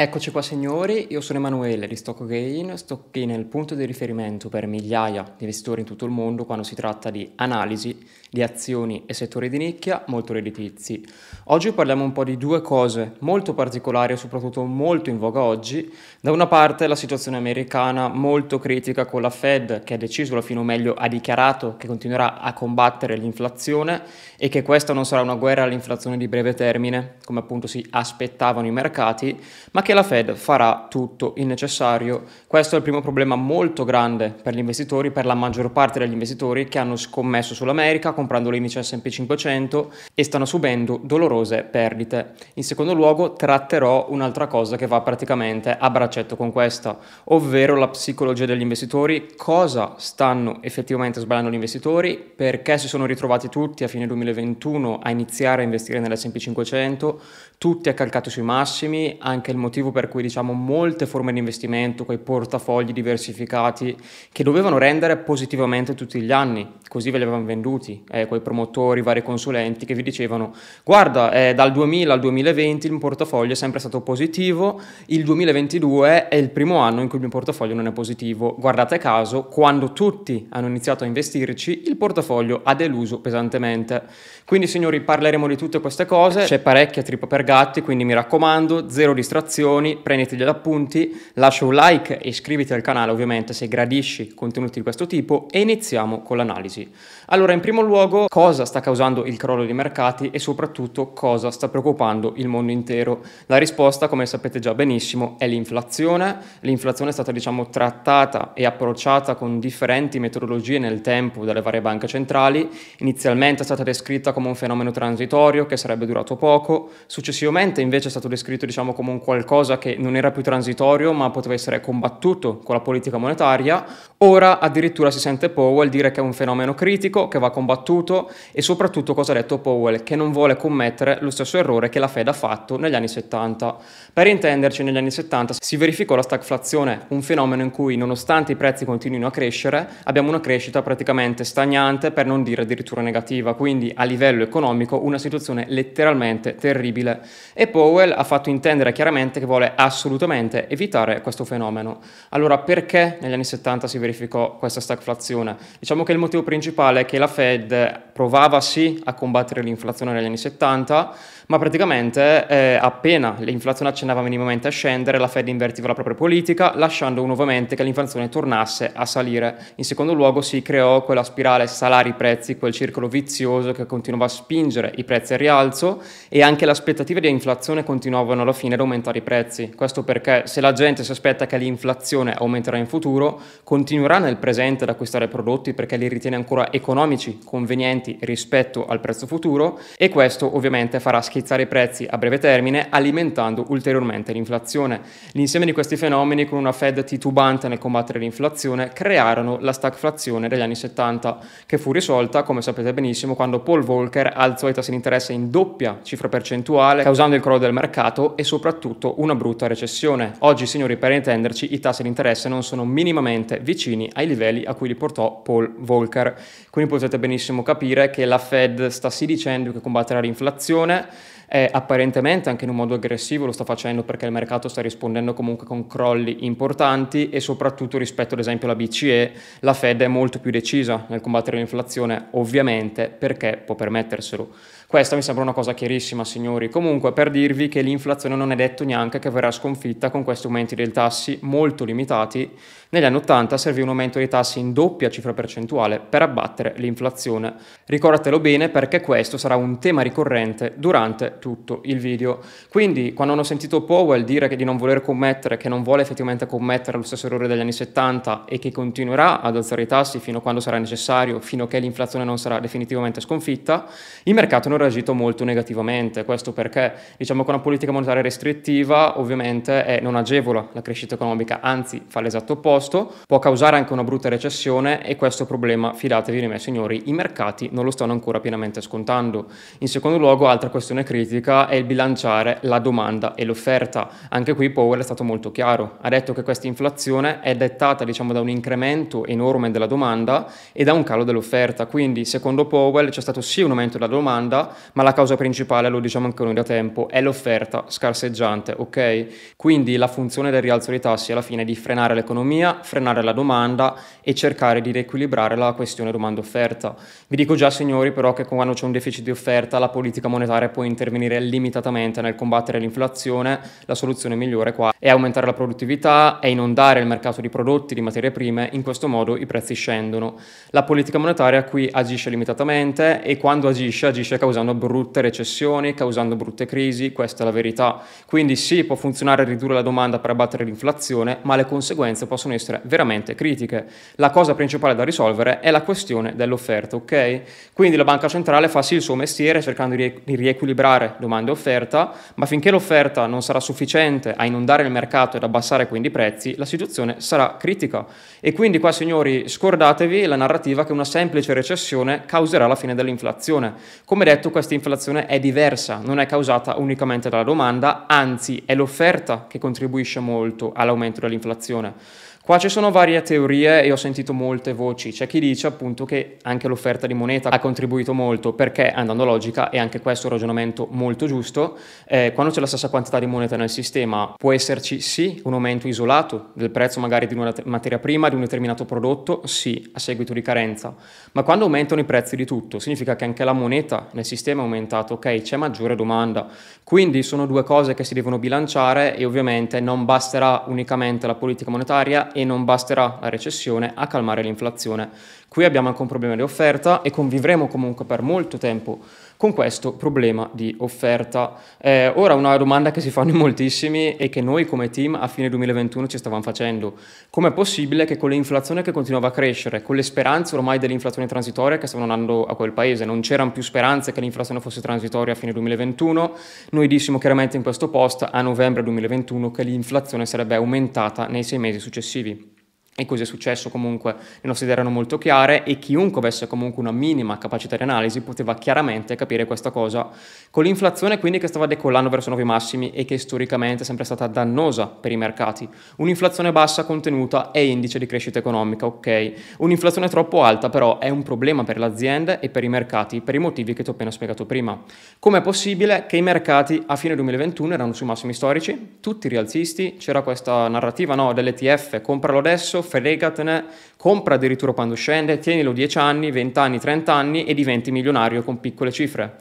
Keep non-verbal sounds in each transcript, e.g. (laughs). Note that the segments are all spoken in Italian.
Eccoci qua signori, io sono Emanuele di Stock Gain, Stock Gain è il punto di riferimento per migliaia di investitori in tutto il mondo quando si tratta di analisi di azioni e settori di nicchia molto redditizi. Oggi parliamo un po' di due cose molto particolari e soprattutto molto in voga oggi. Da una parte la situazione americana molto critica con la Fed che ha deciso, alla fine o meglio ha dichiarato che continuerà a combattere l'inflazione e che questa non sarà una guerra all'inflazione di breve termine, come appunto si aspettavano i mercati, ma che la Fed farà tutto il necessario. Questo è il primo problema molto grande per gli investitori, per la maggior parte degli investitori che hanno scommesso sull'America comprando l'indice S&P 500 e stanno subendo dolorose perdite. In secondo luogo tratterò un'altra cosa che va praticamente a braccetto con questa, ovvero la psicologia degli investitori, cosa stanno effettivamente sbagliando gli investitori, perché si sono ritrovati tutti a fine 2021 a iniziare a investire nell'S&P 500, tutti accalcati sui massimi, anche il motivo per cui diciamo molte forme di investimento, quei portafogli diversificati che dovevano rendere positivamente tutti gli anni, così ve li avevano venduti, eh, quei promotori, vari consulenti che vi dicevano guarda eh, dal 2000 al 2020 il mio portafoglio è sempre stato positivo, il 2022 è il primo anno in cui il mio portafoglio non è positivo. Guardate caso, quando tutti hanno iniziato a investirci il portafoglio ha deluso pesantemente. Quindi signori parleremo di tutte queste cose, c'è parecchia trippa per gatti, quindi mi raccomando, zero distrazioni, prenditi gli appunti, lascia un like e iscriviti al canale ovviamente se gradisci contenuti di questo tipo e iniziamo con l'analisi. Allora in primo luogo cosa sta causando il crollo dei mercati e soprattutto cosa sta preoccupando il mondo intero. La risposta, come sapete già benissimo, è l'inflazione. L'inflazione è stata diciamo trattata e approcciata con differenti metodologie nel tempo dalle varie banche centrali. Inizialmente è stata descritta come un fenomeno transitorio che sarebbe durato poco, successivamente invece è stato descritto diciamo come un qualcosa che non era più transitorio ma poteva essere combattuto con la politica monetaria. Ora addirittura si sente Powell dire che è un fenomeno critico che va combattuto battuto e soprattutto cosa ha detto Powell, che non vuole commettere lo stesso errore che la Fed ha fatto negli anni 70. Per intenderci, negli anni 70 si verificò la stagflazione, un fenomeno in cui nonostante i prezzi continuino a crescere, abbiamo una crescita praticamente stagnante, per non dire addirittura negativa, quindi a livello economico una situazione letteralmente terribile. E Powell ha fatto intendere chiaramente che vuole assolutamente evitare questo fenomeno. Allora perché negli anni 70 si verificò questa stagflazione? Diciamo che il motivo principale è che la Fed provava sì a combattere l'inflazione negli anni 70, ma praticamente eh, appena l'inflazione accennava minimamente a scendere, la Fed invertiva la propria politica, lasciando nuovamente che l'inflazione tornasse a salire. In secondo luogo si creò quella spirale salari-prezzi, quel circolo vizioso che continuava a spingere i prezzi al rialzo e anche le aspettative di inflazione continuavano alla fine ad aumentare i prezzi. Questo perché se la gente si aspetta che l'inflazione aumenterà in futuro, continuerà nel presente ad acquistare prodotti perché li ritiene ancora economici, convenienti rispetto al prezzo futuro e questo ovviamente farà schizzare i prezzi a breve termine alimentando ulteriormente l'inflazione. L'insieme di questi fenomeni con una Fed titubante nel combattere l'inflazione crearono la stagflazione degli anni 70 che fu risolta come sapete benissimo quando Paul Volcker alzò i tassi di interesse in doppia cifra percentuale causando il crollo del mercato e soprattutto una brutta recessione. Oggi signori per intenderci i tassi di interesse non sono minimamente vicini ai livelli a cui li portò Paul Volcker. Quindi potete benissimo benissimo capire che la Fed sta sì dicendo che combatterà l'inflazione, eh, apparentemente anche in un modo aggressivo lo sta facendo perché il mercato sta rispondendo comunque con crolli importanti e soprattutto rispetto ad esempio alla BCE la Fed è molto più decisa nel combattere l'inflazione ovviamente perché può permetterselo. Questa mi sembra una cosa chiarissima, signori. Comunque, per dirvi che l'inflazione non è detto neanche che verrà sconfitta con questi aumenti dei tassi molto limitati. Negli anni 80 servì un aumento dei tassi in doppia cifra percentuale per abbattere l'inflazione. Ricordatelo bene perché questo sarà un tema ricorrente durante tutto il video. Quindi, quando hanno sentito Powell dire che di non voler commettere, che non vuole effettivamente commettere lo stesso errore degli anni 70 e che continuerà ad alzare i tassi fino a quando sarà necessario, fino a che l'inflazione non sarà definitivamente sconfitta, il mercato non reagito molto negativamente, questo perché diciamo che una politica monetaria restrittiva ovviamente è, non agevola la crescita economica, anzi fa l'esatto opposto, può causare anche una brutta recessione e questo problema, fidatevi di me signori, i mercati non lo stanno ancora pienamente scontando. In secondo luogo, altra questione critica è il bilanciare la domanda e l'offerta. Anche qui Powell è stato molto chiaro, ha detto che questa inflazione è dettata diciamo da un incremento enorme della domanda e da un calo dell'offerta, quindi secondo Powell c'è stato sì un aumento della domanda, ma la causa principale, lo diciamo anche noi da tempo, è l'offerta scarseggiante, ok? Quindi la funzione del rialzo dei tassi alla fine è di frenare l'economia, frenare la domanda e cercare di riequilibrare la questione domanda-offerta. Vi dico già signori però che quando c'è un deficit di offerta la politica monetaria può intervenire limitatamente nel combattere l'inflazione, la soluzione migliore qua è aumentare la produttività, è inondare il mercato di prodotti, di materie prime, in questo modo i prezzi scendono. La politica monetaria qui agisce limitatamente e quando agisce agisce causando brutte recessioni, causando brutte crisi, questa è la verità. Quindi sì, può funzionare ridurre la domanda per abbattere l'inflazione, ma le conseguenze possono essere veramente critiche. La cosa principale da risolvere è la questione dell'offerta, ok? Quindi la banca centrale fa sì il suo mestiere cercando di riequilibrare domanda e offerta, ma finché l'offerta non sarà sufficiente a inondare il mercato ed abbassare quindi i prezzi, la situazione sarà critica. E quindi qua signori scordatevi la narrativa che una semplice recessione causerà la fine dell'inflazione. Come detto questa inflazione è diversa, non è causata unicamente dalla domanda, anzi è l'offerta che contribuisce molto all'aumento dell'inflazione. Qua ci sono varie teorie e ho sentito molte voci. C'è chi dice appunto che anche l'offerta di moneta ha contribuito molto perché, andando a logica, e anche questo è un ragionamento molto giusto, eh, quando c'è la stessa quantità di moneta nel sistema può esserci sì un aumento isolato del prezzo magari di una materia prima, di un determinato prodotto, sì, a seguito di carenza. Ma quando aumentano i prezzi di tutto, significa che anche la moneta nel sistema è aumentata, ok, c'è maggiore domanda. Quindi sono due cose che si devono bilanciare e ovviamente non basterà unicamente la politica monetaria e non basterà la recessione a calmare l'inflazione. Qui abbiamo anche un problema di offerta e convivremo comunque per molto tempo con questo problema di offerta. Eh, ora una domanda che si fanno in (laughs) moltissimi e che noi come team a fine 2021 ci stavamo facendo. Com'è possibile che con l'inflazione che continuava a crescere, con le speranze ormai dell'inflazione transitoria che stavano andando a quel paese, non c'erano più speranze che l'inflazione fosse transitoria a fine 2021, noi dissimo chiaramente in questo post a novembre 2021 che l'inflazione sarebbe aumentata nei sei mesi successivi. перспективі. E così è successo comunque, le nostre idee erano molto chiare e chiunque avesse comunque una minima capacità di analisi poteva chiaramente capire questa cosa. Con l'inflazione quindi che stava decollando verso nuovi massimi e che storicamente è sempre stata dannosa per i mercati. Un'inflazione bassa contenuta è indice di crescita economica, ok. Un'inflazione troppo alta però è un problema per le aziende e per i mercati per i motivi che ti ho appena spiegato prima. Com'è possibile che i mercati a fine 2021 erano sui massimi storici? Tutti rialzisti, c'era questa narrativa no, dell'ETF, compralo adesso, fregatene, compra addirittura quando scende, tienilo 10 anni, 20 anni, 30 anni e diventi milionario con piccole cifre.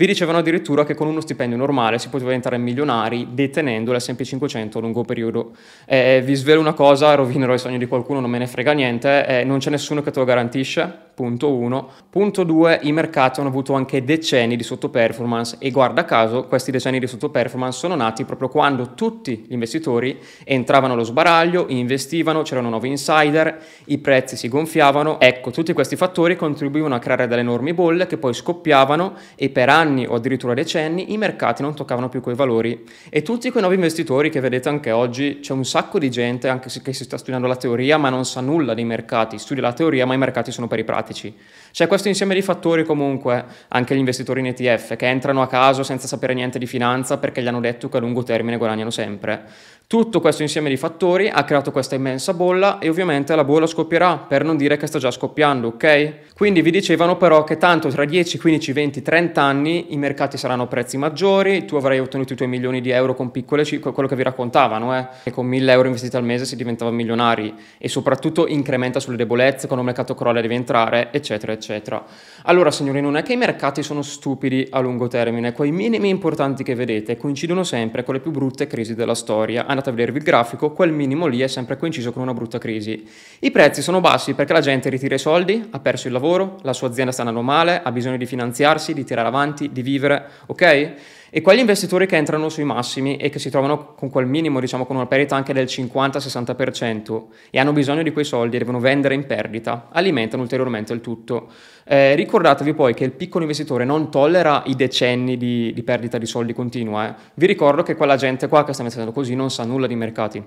Vi dicevano addirittura che con uno stipendio normale si poteva diventare milionari detenendo l'S&P 500 a lungo periodo. Eh, vi svelo una cosa, rovinerò i sogni di qualcuno, non me ne frega niente, eh, non c'è nessuno che te lo garantisce, punto 1. Punto 2, i mercati hanno avuto anche decenni di sottoperformance e guarda caso questi decenni di sottoperformance sono nati proprio quando tutti gli investitori entravano allo sbaraglio, investivano, c'erano nuovi insider, i prezzi si gonfiavano, ecco tutti questi fattori contribuivano a creare delle enormi bolle che poi scoppiavano e per anni o addirittura decenni i mercati non toccavano più quei valori e tutti quei nuovi investitori che vedete anche oggi c'è un sacco di gente anche che si sta studiando la teoria ma non sa nulla dei mercati, studia la teoria ma i mercati sono per i pratici. C'è questo insieme di fattori comunque, anche gli investitori in ETF, che entrano a caso senza sapere niente di finanza perché gli hanno detto che a lungo termine guadagnano sempre. Tutto questo insieme di fattori ha creato questa immensa bolla e ovviamente la bolla scoppierà, per non dire che sta già scoppiando, ok? Quindi vi dicevano però che tanto tra 10, 15, 20, 30 anni i mercati saranno prezzi maggiori, tu avrai ottenuto i tuoi milioni di euro con piccole cifre, quello che vi raccontavano, eh? che con 1000 euro investiti al mese si diventava milionari e soprattutto incrementa sulle debolezze, quando il mercato crolla devi entrare, eccetera, eccetera. Allora signori, non è che i mercati sono stupidi a lungo termine, quei minimi importanti che vedete coincidono sempre con le più brutte crisi della storia andate a vedervi il grafico, quel minimo lì è sempre coinciso con una brutta crisi. I prezzi sono bassi perché la gente ritira i soldi, ha perso il lavoro, la sua azienda sta andando male, ha bisogno di finanziarsi, di tirare avanti, di vivere, ok? E quegli investitori che entrano sui massimi e che si trovano con quel minimo, diciamo con una perdita anche del 50-60% e hanno bisogno di quei soldi e devono vendere in perdita, alimentano ulteriormente il tutto. Eh, ricordatevi poi che il piccolo investitore non tollera i decenni di, di perdita di soldi continua. Eh. Vi ricordo che quella gente qua che sta mettendo così non sa nulla di mercati.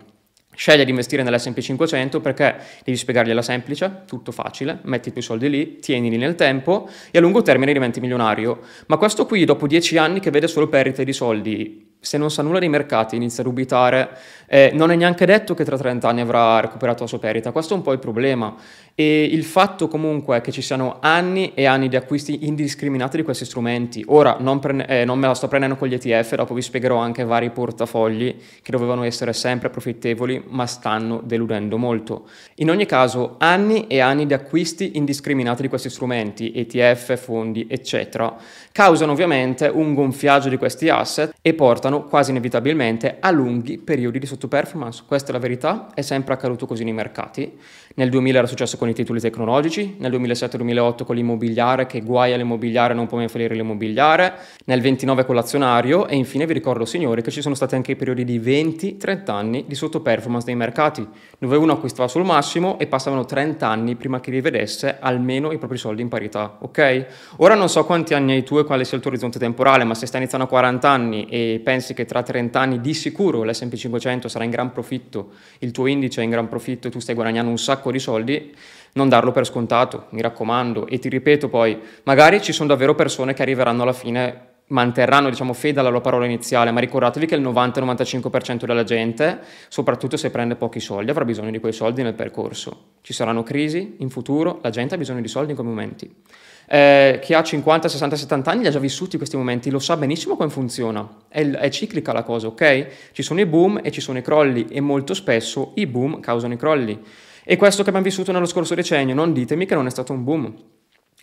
Sceglie di investire nell'S&P 500 perché devi spiegargliela semplice, tutto facile, metti i tuoi soldi lì, tienili nel tempo e a lungo termine diventi milionario. Ma questo qui, dopo dieci anni che vede solo perdite di soldi se non sa nulla dei mercati, inizia a dubitare, eh, non è neanche detto che tra 30 anni avrà recuperato la sua perdita. Questo è un po' il problema. E il fatto comunque che ci siano anni e anni di acquisti indiscriminati di questi strumenti. Ora non, pre- eh, non me la sto prendendo con gli ETF, dopo vi spiegherò anche vari portafogli che dovevano essere sempre profittevoli, ma stanno deludendo molto. In ogni caso, anni e anni di acquisti indiscriminati di questi strumenti, ETF, fondi, eccetera, causano ovviamente un gonfiaggio di questi asset e portano portano quasi inevitabilmente a lunghi periodi di sottoperformance. Questa è la verità, è sempre accaduto così nei mercati. Nel 2000 era successo con i titoli tecnologici, nel 2007-2008 con l'immobiliare che guai all'immobiliare non può mai fallire l'immobiliare, nel 29 con l'azionario e infine vi ricordo signori che ci sono stati anche i periodi di 20-30 anni di sottoperformance dei mercati, dove uno acquistava sul massimo e passavano 30 anni prima che rivedesse almeno i propri soldi in parità, ok? Ora non so quanti anni hai tu e quale sia il tuo orizzonte temporale, ma se stai iniziando a 40 anni e pensi che tra 30 anni di sicuro l'S&P 500 sarà in gran profitto, il tuo indice è in gran profitto e tu stai guadagnando un sacco di soldi, non darlo per scontato, mi raccomando. E ti ripeto poi, magari ci sono davvero persone che arriveranno alla fine manterranno diciamo, fede alla loro parola iniziale, ma ricordatevi che il 90-95% della gente, soprattutto se prende pochi soldi, avrà bisogno di quei soldi nel percorso. Ci saranno crisi in futuro, la gente ha bisogno di soldi in quei momenti. Eh, chi ha 50, 60, 70 anni li ha già vissuti questi momenti, lo sa benissimo come funziona. È, è, ciclica la cosa, ok? Ci sono i boom e ci sono i crolli e molto spesso i boom causano i crolli. E questo che abbiamo vissuto nello scorso decennio, non ditemi che non è stato un boom.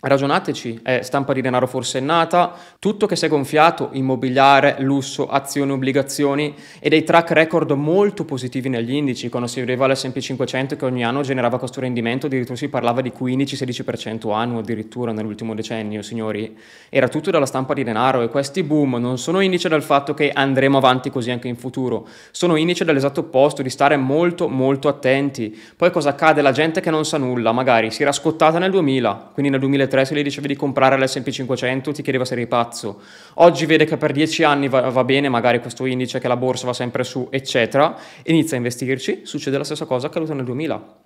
Ragionateci, è stampa di denaro forsennata, tutto che si è gonfiato, immobiliare, lusso, azioni, obbligazioni e dei track record molto positivi negli indici, quando si vedeva l'S&P 500 che ogni anno generava questo rendimento, addirittura si parlava di 15-16% annuo addirittura nell'ultimo decennio, signori. Era tutto dalla stampa di denaro e questi boom non sono indice del fatto che andremo avanti così anche in futuro, sono indice dell'esatto opposto, di stare molto molto attenti. Poi cosa accade? La gente che non sa nulla, magari si era scottata nel 2000, quindi nel 2003 2003 se gli dicevi di comprare l'S&P 500 ti chiedeva se eri pazzo. Oggi vede che per 10 anni va, va, bene magari questo indice, che la borsa va sempre su, eccetera, inizia a investirci, succede la stessa cosa accaduta nel 2000.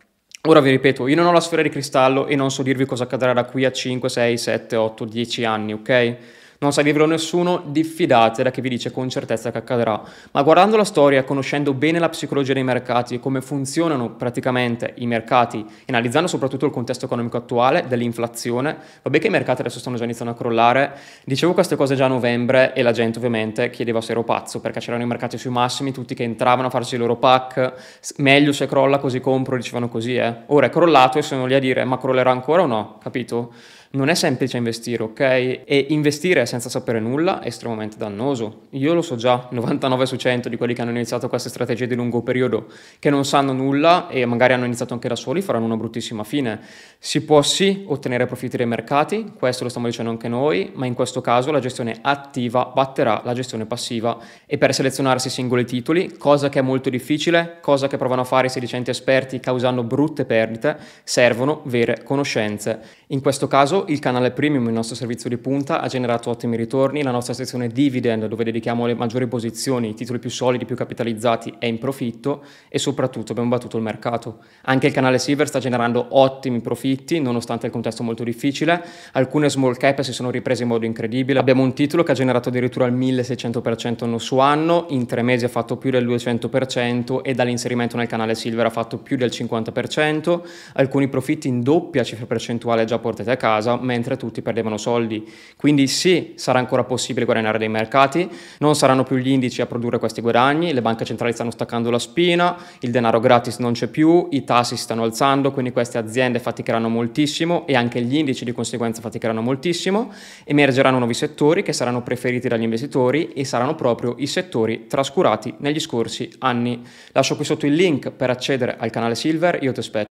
Ora vi ripeto, io non ho la sfera di cristallo e non so dirvi cosa accadrà da qui a 5, 6, 7, 8, 10 anni, ok? Non sa dirvelo nessuno, diffidate da chi vi dice con certezza che accadrà. Ma guardando la storia, conoscendo bene la psicologia dei mercati e come funzionano praticamente i mercati, analizzando soprattutto il contesto economico attuale dell'inflazione, vabbè che i mercati adesso stanno già iniziando a crollare, dicevo queste cose già a novembre e la gente ovviamente chiedeva se ero pazzo, perché c'erano i mercati sui massimi, tutti che entravano a farsi i loro pack, meglio se crolla così compro, dicevano così, eh. Ora è crollato e sono lì a dire ma crollerà ancora o no, capito? Non è semplice investire, ok? E investire senza sapere nulla è estremamente dannoso. Io lo so già, 99 su 100 di quelli che hanno iniziato queste strategie di lungo periodo, che non sanno nulla e magari hanno iniziato anche da soli, faranno una bruttissima fine. Si può sì ottenere profitti dai mercati, questo lo stiamo dicendo anche noi, ma in questo caso la gestione attiva batterà la gestione passiva e per selezionarsi singoli titoli, cosa che è molto difficile, cosa che provano a fare i sedicenti esperti causando brutte perdite, servono vere conoscenze. In questo caso il canale premium, il nostro servizio di punta, ha generato ottimi ritorni, la nostra sezione dividend dove dedichiamo le maggiori posizioni, i titoli più solidi, più capitalizzati è in profitto e soprattutto abbiamo battuto il mercato. Anche il canale silver sta generando ottimi profitti nonostante il contesto molto difficile, alcune small cap si sono riprese in modo incredibile, abbiamo un titolo che ha generato addirittura il 1600% anno su anno, in tre mesi ha fatto più del 200% e dall'inserimento nel canale silver ha fatto più del 50%, alcuni profitti in doppia cifra percentuale già portati a casa, mentre tutti perdevano soldi. Quindi sì, sarà ancora possibile guadagnare dei mercati, non saranno più gli indici a produrre questi guadagni, le banche centrali stanno staccando la spina, il denaro gratis non c'è più, i tassi si stanno alzando, quindi queste aziende faticheranno moltissimo e anche gli indici di conseguenza faticheranno moltissimo, emergeranno nuovi settori che saranno preferiti dagli investitori e saranno proprio i settori trascurati negli scorsi anni. Lascio qui sotto il link per accedere al canale Silver, io ti aspetto.